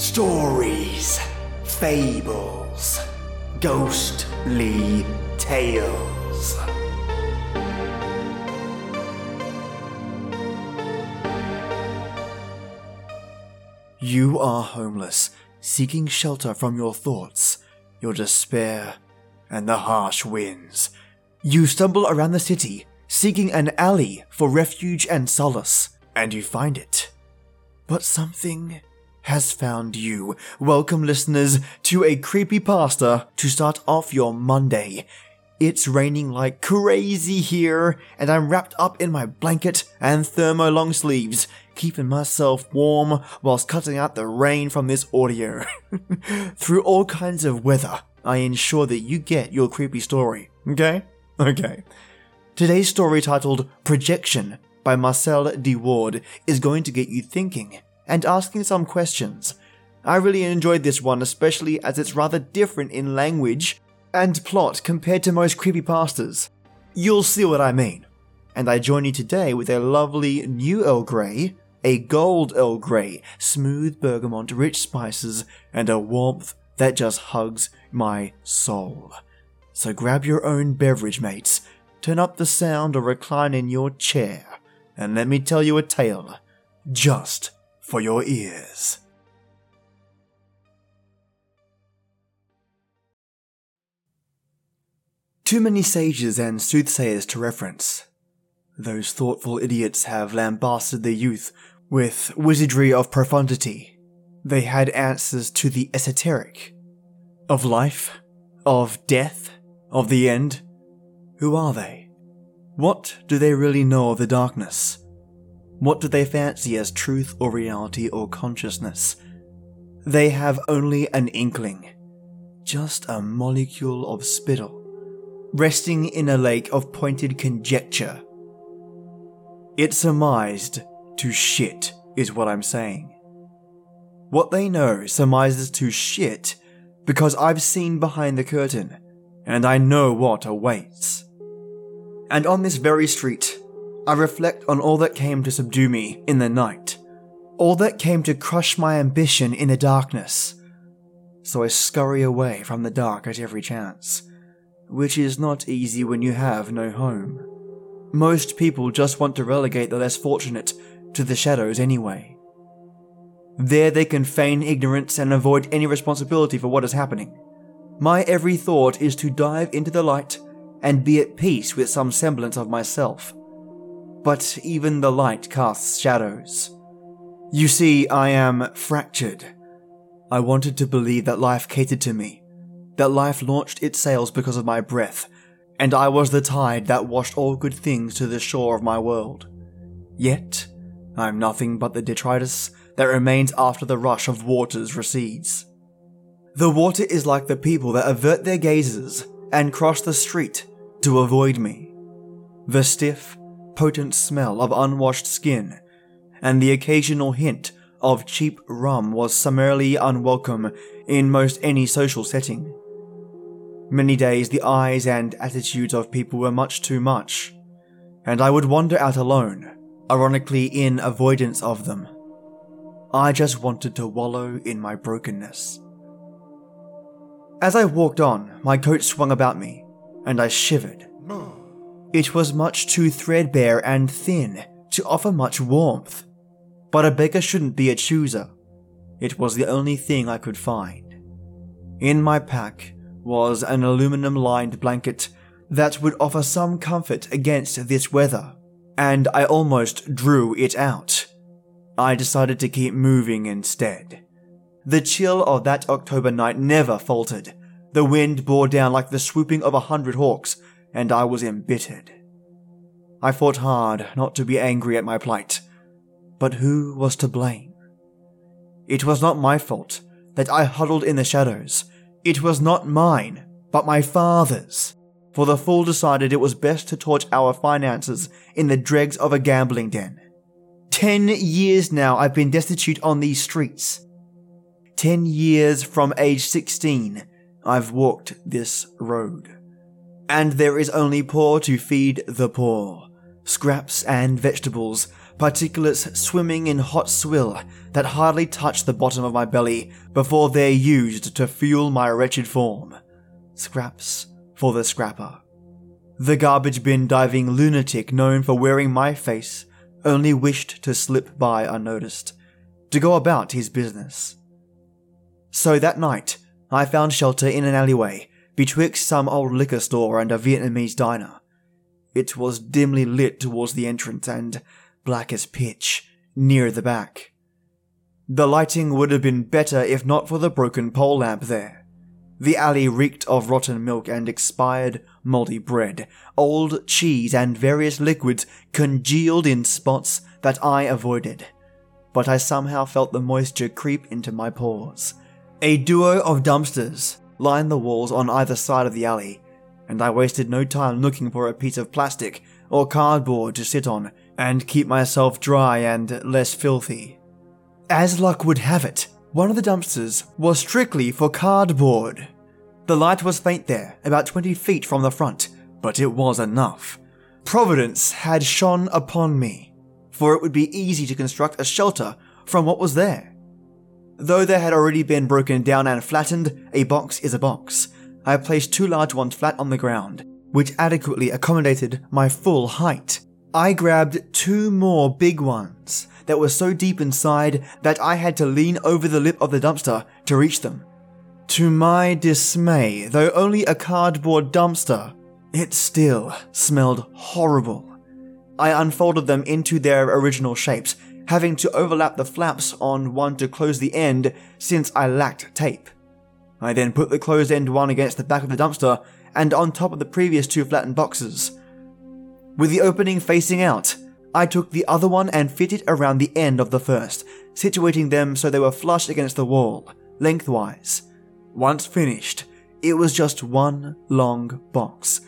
Stories, fables, ghostly tales. You are homeless, seeking shelter from your thoughts, your despair, and the harsh winds. You stumble around the city, seeking an alley for refuge and solace, and you find it. But something has found you. Welcome, listeners, to a creepy pasta to start off your Monday. It's raining like crazy here, and I'm wrapped up in my blanket and thermo long sleeves, keeping myself warm whilst cutting out the rain from this audio. Through all kinds of weather, I ensure that you get your creepy story. Okay? Okay. Today's story, titled Projection by Marcelle D. Ward, is going to get you thinking and asking some questions. I really enjoyed this one, especially as it's rather different in language and plot compared to most creepypastas. You'll see what I mean. And I join you today with a lovely new Earl Grey, a gold Earl Grey, smooth bergamot, rich spices, and a warmth that just hugs my soul. So grab your own beverage, mates, turn up the sound or recline in your chair, and let me tell you a tale just for your ears. Too many sages and soothsayers to reference. Those thoughtful idiots have lambasted their youth with wizardry of profundity. They had answers to the esoteric. Of life, of death, of the end. Who are they? What do they really know of the darkness? What do they fancy as truth or reality or consciousness? They have only an inkling. Just a molecule of spittle resting in a lake of pointed conjecture. It's surmised to shit, is what I'm saying. What they know surmises to shit because I've seen behind the curtain, and I know what awaits. And on this very street, I reflect on all that came to subdue me in the night, all that came to crush my ambition in the darkness. So I scurry away from the dark at every chance which is not easy when you have no home. Most people just want to relegate the less fortunate to the shadows anyway. There they can feign ignorance and avoid any responsibility for what is happening. My every thought is to dive into the light and be at peace with some semblance of myself. But even the light casts shadows. You see, I am fractured. I wanted to believe that life catered to me, that life launched its sails because of my breath, and I was the tide that washed all good things to the shore of my world. Yet, I am nothing but the detritus that remains after the rush of waters recedes. The water is like the people that avert their gazes and cross the street to avoid me. The stiff, potent smell of unwashed skin and the occasional hint of cheap rum was summarily unwelcome in most any social setting. Many days the eyes and attitudes of people were much too much, and I would wander out alone, ironically in avoidance of them. I just wanted to wallow in my brokenness. As I walked on, my coat swung about me, and I shivered. It was much too threadbare and thin to offer much warmth, but a beggar shouldn't be a chooser. It was the only thing I could find. In my pack was an aluminum lined blanket that would offer some comfort against this weather, and I almost drew it out. I decided to keep moving instead. The chill of that October night never faltered. The wind bore down like the swooping of a hundred hawks, and I was embittered. I fought hard not to be angry at my plight, but who was to blame? It was not my fault that I huddled in the shadows it was not mine, but my father's. For the fool decided it was best to torch our finances in the dregs of a gambling den. Ten years now I've been destitute on these streets. Ten years from age 16, I've walked this road. And there is only poor to feed the poor. Scraps and vegetables particulates swimming in hot swill that hardly touch the bottom of my belly before they're used to fuel my wretched form. Scraps for the scrapper. The garbage bin diving lunatic known for wearing my face only wished to slip by unnoticed, to go about his business. So that night, I found shelter in an alleyway betwixt some old liquor store and a Vietnamese diner. It was dimly lit towards the entrance and black as pitch near the back. The lighting would have been better if not for the broken pole lamp there. The alley reeked of rotten milk and expired, moldy bread, old cheese, and various liquids congealed in spots that I avoided. But I somehow felt the moisture creep into my pores. A duo of dumpsters lined the walls on either side of the alley, and I wasted no time looking for a piece of plastic or cardboard to sit on and keep myself dry and less filthy. As luck would have it, one of the dumpsters was strictly for cardboard. The light was faint there, about 20 feet from the front, but it was enough. Providence had shone upon me, for it would be easy to construct a shelter from what was there. Though they had already been broken down and flattened, a box is a box. I placed two large ones flat on the ground, which adequately accommodated my full height. I grabbed two more big ones that were so deep inside that I had to lean over the lip of the dumpster to reach them. To my dismay, though only a cardboard dumpster, it still smelled horrible. I unfolded them into their original shapes having to overlap the flaps on one to close the end since I lacked tape. I then put the closed end one against the back of the dumpster and on top of the previous two flattened boxes. With the opening facing out, I took the other one and fitted it around the end of the first, situating them so they were flush against the wall, lengthwise. Once finished, it was just one long box.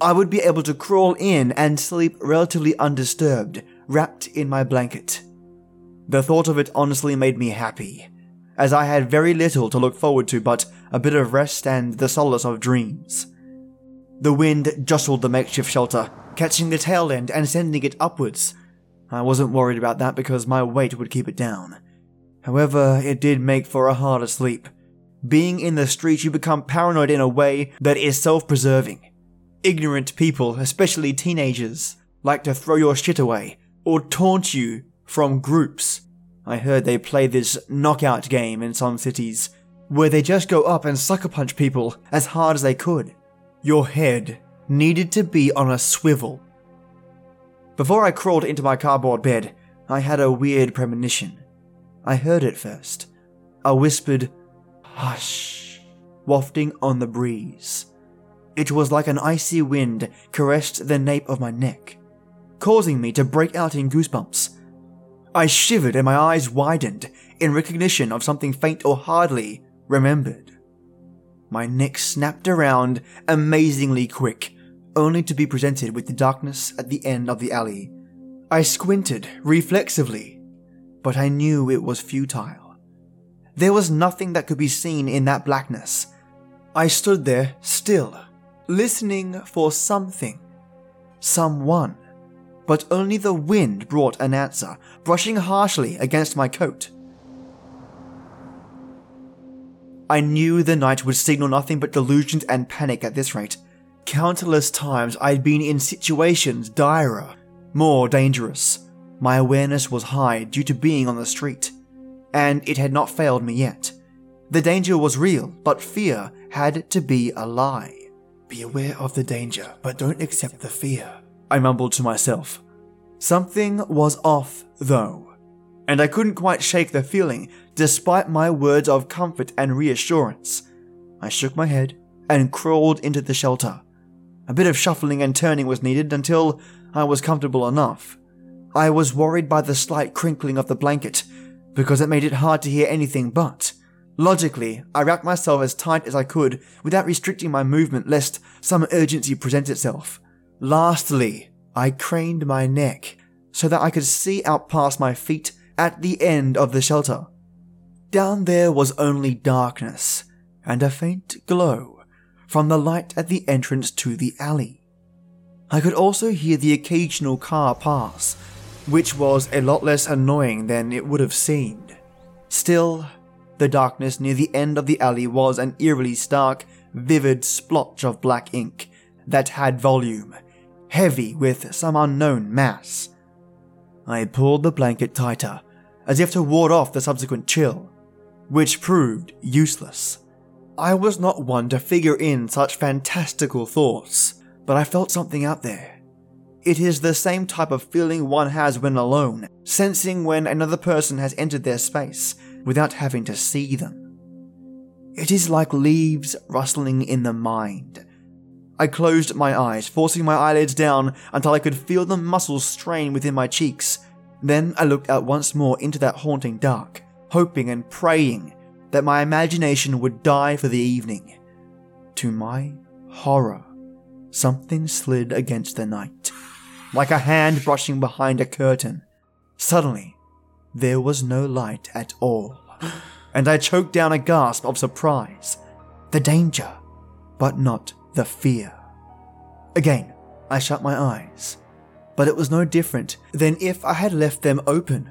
I would be able to crawl in and sleep relatively undisturbed, wrapped in my blanket. The thought of it honestly made me happy, as I had very little to look forward to but a bit of rest and the solace of dreams. The wind jostled the makeshift shelter, catching the tail end and sending it upwards. I wasn't worried about that because my weight would keep it down. However, it did make for a harder sleep. Being in the street, you become paranoid in a way that is self preserving. Ignorant people, especially teenagers, like to throw your shit away or taunt you from groups. I heard they play this knockout game in some cities, where they just go up and sucker punch people as hard as they could. Your head needed to be on a swivel. Before I crawled into my cardboard bed, I had a weird premonition. I heard it first. A whispered, hush, wafting on the breeze. It was like an icy wind caressed the nape of my neck, causing me to break out in goosebumps I shivered and my eyes widened in recognition of something faint or hardly remembered. My neck snapped around amazingly quick, only to be presented with the darkness at the end of the alley. I squinted reflexively, but I knew it was futile. There was nothing that could be seen in that blackness. I stood there still, listening for something, someone but only the wind brought an answer, brushing harshly against my coat. I knew the night would signal nothing but delusions and panic at this rate. Countless times I'd been in situations direr, more dangerous. My awareness was high due to being on the street, and it had not failed me yet. The danger was real, but fear had to be a lie. Be aware of the danger, but don't accept the fear. I mumbled to myself. Something was off, though, and I couldn't quite shake the feeling despite my words of comfort and reassurance. I shook my head and crawled into the shelter. A bit of shuffling and turning was needed until I was comfortable enough. I was worried by the slight crinkling of the blanket because it made it hard to hear anything but. Logically, I wrapped myself as tight as I could without restricting my movement lest some urgency present itself. Lastly, I craned my neck so that I could see out past my feet at the end of the shelter. Down there was only darkness and a faint glow from the light at the entrance to the alley. I could also hear the occasional car pass, which was a lot less annoying than it would have seemed. Still, the darkness near the end of the alley was an eerily stark, vivid splotch of black ink that had volume, heavy with some unknown mass. I pulled the blanket tighter, as if to ward off the subsequent chill, which proved useless. I was not one to figure in such fantastical thoughts, but I felt something out there. It is the same type of feeling one has when alone, sensing when another person has entered their space without having to see them. It is like leaves rustling in the mind. I closed my eyes, forcing my eyelids down until I could feel the muscles strain within my cheeks. Then I looked out once more into that haunting dark, hoping and praying that my imagination would die for the evening. To my horror, something slid against the night, like a hand brushing behind a curtain. Suddenly, there was no light at all, and I choked down a gasp of surprise. The danger, but not the fear. Again, I shut my eyes, but it was no different than if I had left them open.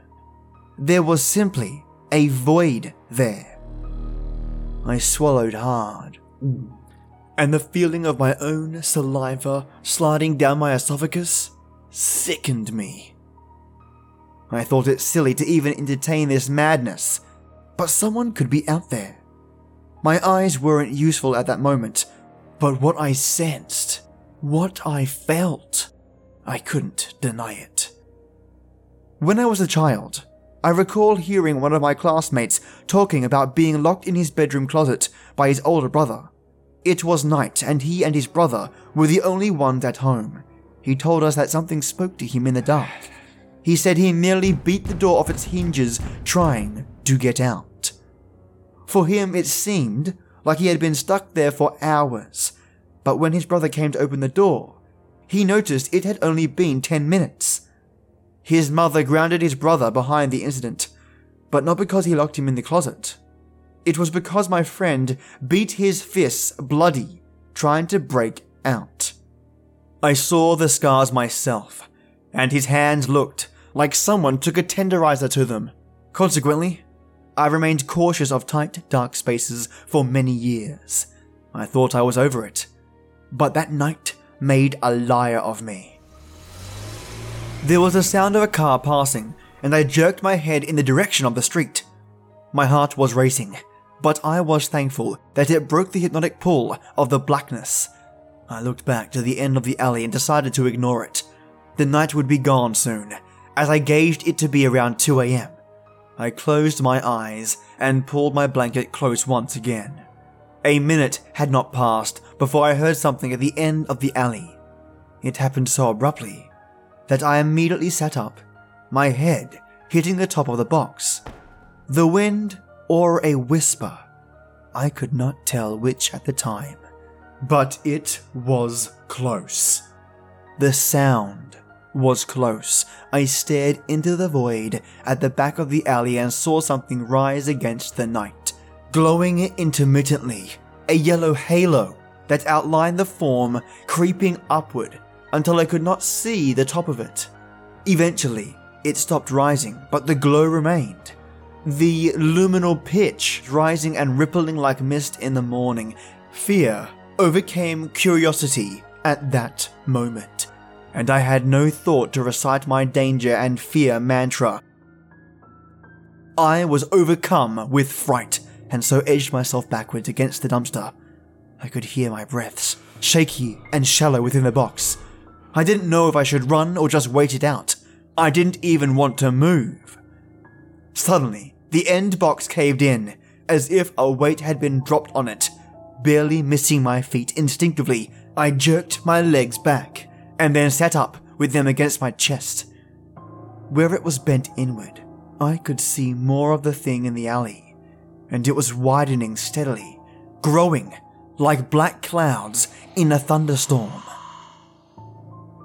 There was simply a void there. I swallowed hard. And the feeling of my own saliva sliding down my esophagus sickened me. I thought it silly to even entertain this madness, but someone could be out there. My eyes weren't useful at that moment, but what I sensed, what I felt, I couldn't deny it. When I was a child, I recall hearing one of my classmates talking about being locked in his bedroom closet by his older brother. It was night, and he and his brother were the only ones at home. He told us that something spoke to him in the dark. He said he nearly beat the door off its hinges trying to get out. For him, it seemed like he had been stuck there for hours, but when his brother came to open the door, he noticed it had only been 10 minutes. His mother grounded his brother behind the incident, but not because he locked him in the closet. It was because my friend beat his fists bloody, trying to break out. I saw the scars myself, and his hands looked like someone took a tenderizer to them. Consequently, I remained cautious of tight, dark spaces for many years. I thought I was over it, but that night made a liar of me. There was a sound of a car passing, and I jerked my head in the direction of the street. My heart was racing, but I was thankful that it broke the hypnotic pull of the blackness. I looked back to the end of the alley and decided to ignore it. The night would be gone soon, as I gauged it to be around 2 am. I closed my eyes and pulled my blanket close once again. A minute had not passed before I heard something at the end of the alley. It happened so abruptly that I immediately sat up, my head hitting the top of the box. The wind or a whisper, I could not tell which at the time, but it was close. The sound was close. I stared into the void at the back of the alley and saw something rise against the night, glowing intermittently, a yellow halo that outlined the form creeping upward until I could not see the top of it. Eventually, it stopped rising, but the glow remained. The luminal pitch rising and rippling like mist in the morning. Fear overcame curiosity at that moment, and I had no thought to recite my danger and fear mantra. I was overcome with fright, and so edged myself backwards against the dumpster. I could hear my breaths, shaky and shallow within the box. I didn't know if I should run or just wait it out. I didn't even want to move. Suddenly, the end box caved in, as if a weight had been dropped on it. Barely missing my feet instinctively, I jerked my legs back, and then sat up with them against my chest. Where it was bent inward, I could see more of the thing in the alley, and it was widening steadily, growing like black clouds in a thunderstorm.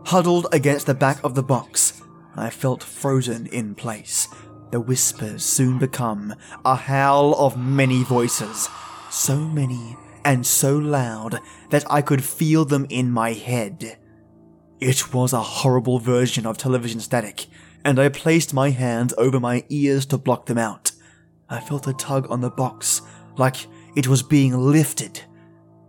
Huddled against the back of the box, I felt frozen in place. The whispers soon become a howl of many voices, so many and so loud that I could feel them in my head. It was a horrible version of television static, and I placed my hands over my ears to block them out. I felt a tug on the box, like it was being lifted.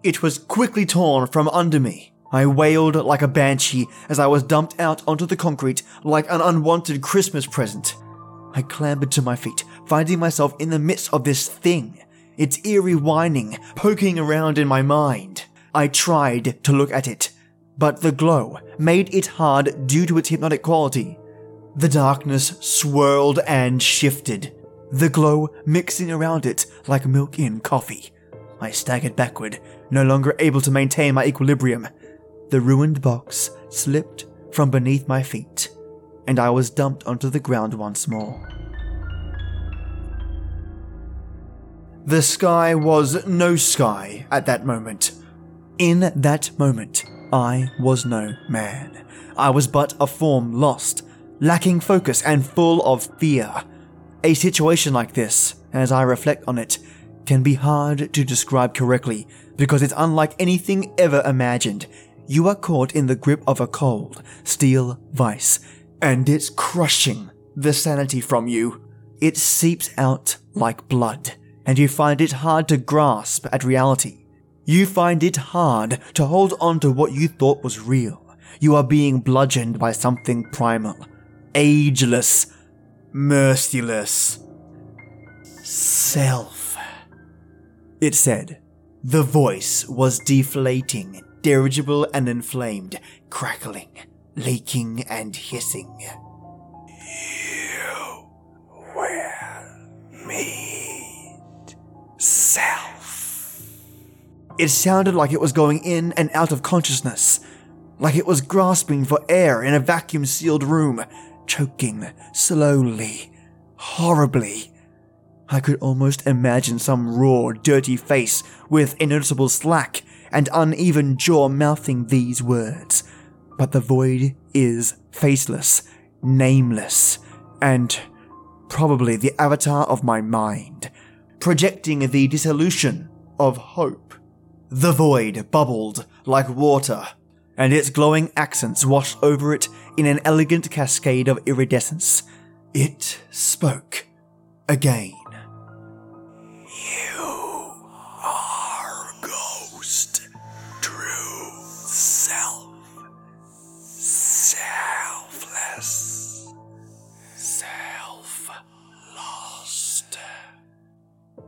It was quickly torn from under me. I wailed like a banshee as I was dumped out onto the concrete like an unwanted Christmas present. I clambered to my feet, finding myself in the midst of this thing, its eerie whining poking around in my mind. I tried to look at it, but the glow made it hard due to its hypnotic quality. The darkness swirled and shifted, the glow mixing around it like milk in coffee. I staggered backward, no longer able to maintain my equilibrium. The ruined box slipped from beneath my feet, and I was dumped onto the ground once more. The sky was no sky at that moment. In that moment, I was no man. I was but a form lost, lacking focus and full of fear. A situation like this, as I reflect on it, can be hard to describe correctly because it's unlike anything ever imagined. You are caught in the grip of a cold, steel vice, and it's crushing the sanity from you. It seeps out like blood, and you find it hard to grasp at reality. You find it hard to hold on to what you thought was real. You are being bludgeoned by something primal, ageless, merciless. Self. It said. The voice was deflating, dirigible and inflamed, crackling, leaking and hissing. You will meet self. It sounded like it was going in and out of consciousness, like it was grasping for air in a vacuum sealed room, choking slowly, horribly. I could almost imagine some raw, dirty face with noticeable slack and uneven jaw mouthing these words. But the void is faceless, nameless, and probably the avatar of my mind, projecting the dissolution of hope. The void bubbled like water, and its glowing accents washed over it in an elegant cascade of iridescence. It spoke again. You are ghost, true self, selfless, self lost.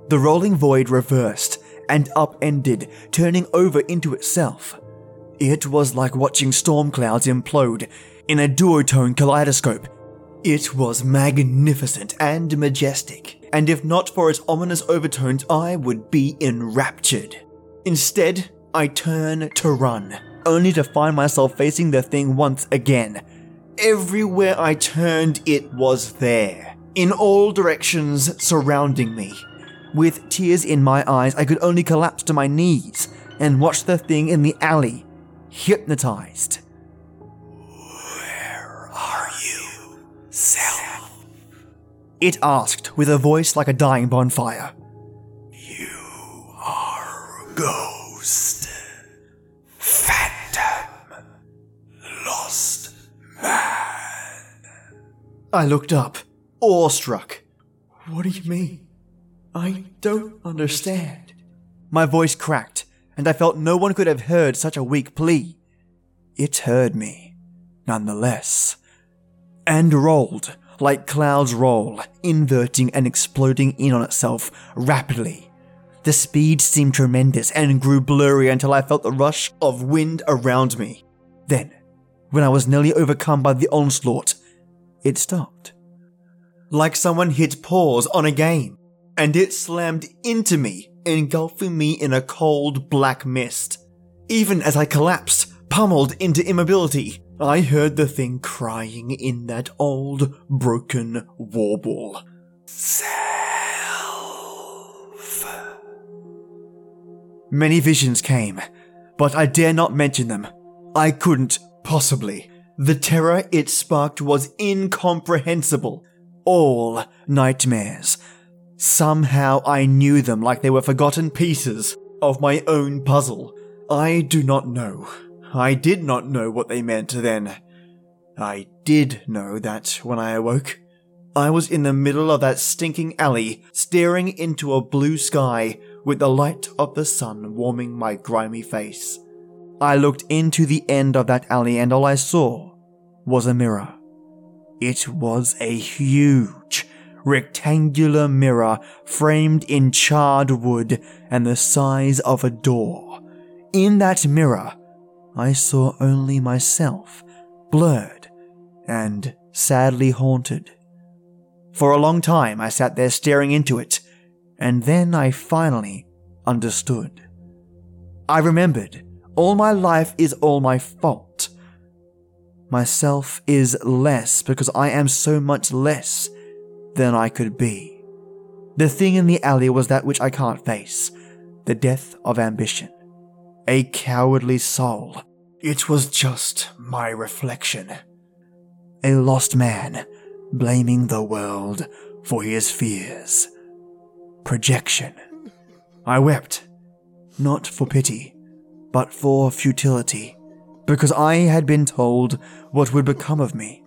The rolling void reversed and upended, turning over into itself. It was like watching storm clouds implode in a duotone kaleidoscope. It was magnificent and majestic, and if not for its ominous overtones, I would be enraptured. Instead, I turn to run, only to find myself facing the thing once again. Everywhere I turned, it was there, in all directions surrounding me. With tears in my eyes, I could only collapse to my knees and watch the thing in the alley, hypnotized. Where are you, self? It asked with a voice like a dying bonfire. You are ghost, phantom, lost man. I looked up, awestruck. What do you mean? I don't understand. My voice cracked, and I felt no one could have heard such a weak plea. It heard me, nonetheless, and rolled like clouds roll, inverting and exploding in on itself rapidly. The speed seemed tremendous and grew blurry until I felt the rush of wind around me. Then, when I was nearly overcome by the onslaught, it stopped. Like someone hit pause on a game, and it slammed into me, engulfing me in a cold black mist. Even as I collapsed, pummeled into immobility, I heard the thing crying in that old, broken warble. Self. Many visions came, but I dare not mention them. I couldn't, possibly. The terror it sparked was incomprehensible. All nightmares. Somehow I knew them like they were forgotten pieces of my own puzzle. I do not know. I did not know what they meant then. I did know that when I awoke, I was in the middle of that stinking alley, staring into a blue sky with the light of the sun warming my grimy face. I looked into the end of that alley and all I saw was a mirror. It was a huge, rectangular mirror framed in charred wood and the size of a door. In that mirror, I saw only myself, blurred and sadly haunted. For a long time, I sat there staring into it, and then I finally understood. I remembered all my life is all my fault. Myself is less because I am so much less than I could be. The thing in the alley was that which I can't face the death of ambition. A cowardly soul. It was just my reflection. A lost man blaming the world for his fears. Projection. I wept, not for pity, but for futility, because I had been told what would become of me,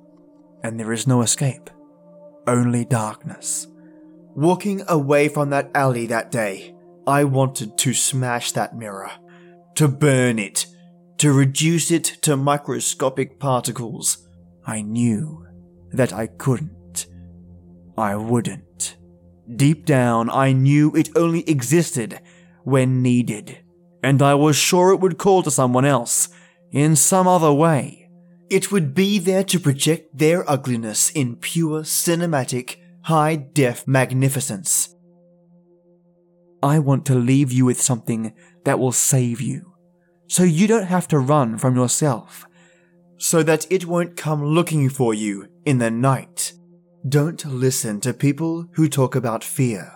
and there is no escape, only darkness. Walking away from that alley that day, I wanted to smash that mirror, to burn it, to reduce it to microscopic particles. I knew that I couldn't. I wouldn't. Deep down, I knew it only existed when needed, and I was sure it would call to someone else, in some other way. It would be there to project their ugliness in pure cinematic, high def magnificence. I want to leave you with something that will save you, so you don't have to run from yourself, so that it won't come looking for you in the night. Don't listen to people who talk about fear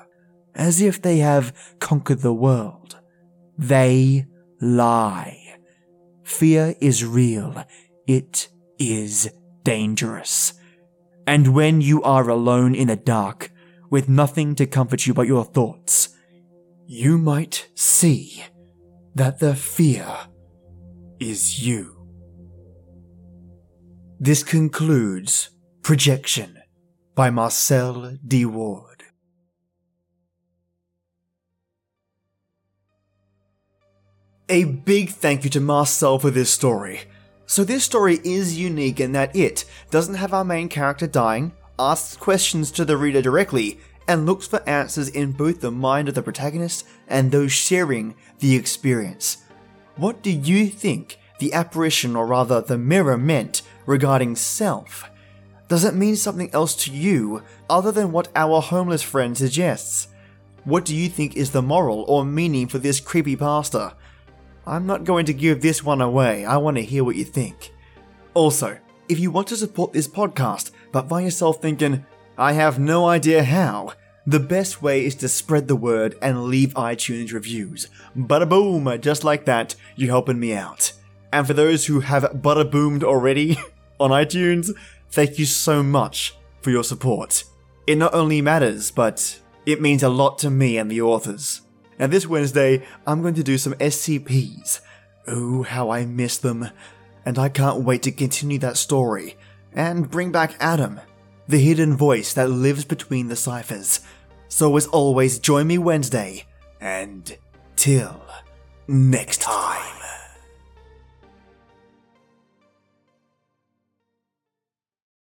as if they have conquered the world. They lie. Fear is real. It is dangerous. And when you are alone in the dark, with nothing to comfort you but your thoughts, you might see that the fear is you. This concludes Projection by Marcelle D. Ward. A big thank you to Marcelle for this story. So, this story is unique in that it doesn't have our main character dying, asks questions to the reader directly, and looks for answers in both the mind of the protagonist and those sharing the experience. What do you think the apparition, or rather the mirror, meant regarding self? Does it mean something else to you other than what our homeless friend suggests? What do you think is the moral or meaning for this creepy pasta? I'm not going to give this one away, I want to hear what you think. Also, if you want to support this podcast but find yourself thinking, I have no idea how, the best way is to spread the word and leave iTunes reviews. Bada boom, just like that, you're helping me out. And for those who have bada boomed already on iTunes, thank you so much for your support. It not only matters, but it means a lot to me and the authors. Now, this Wednesday, I'm going to do some SCPs. Oh, how I miss them. And I can't wait to continue that story and bring back Adam, the hidden voice that lives between the ciphers. So, as always, join me Wednesday, and till next time.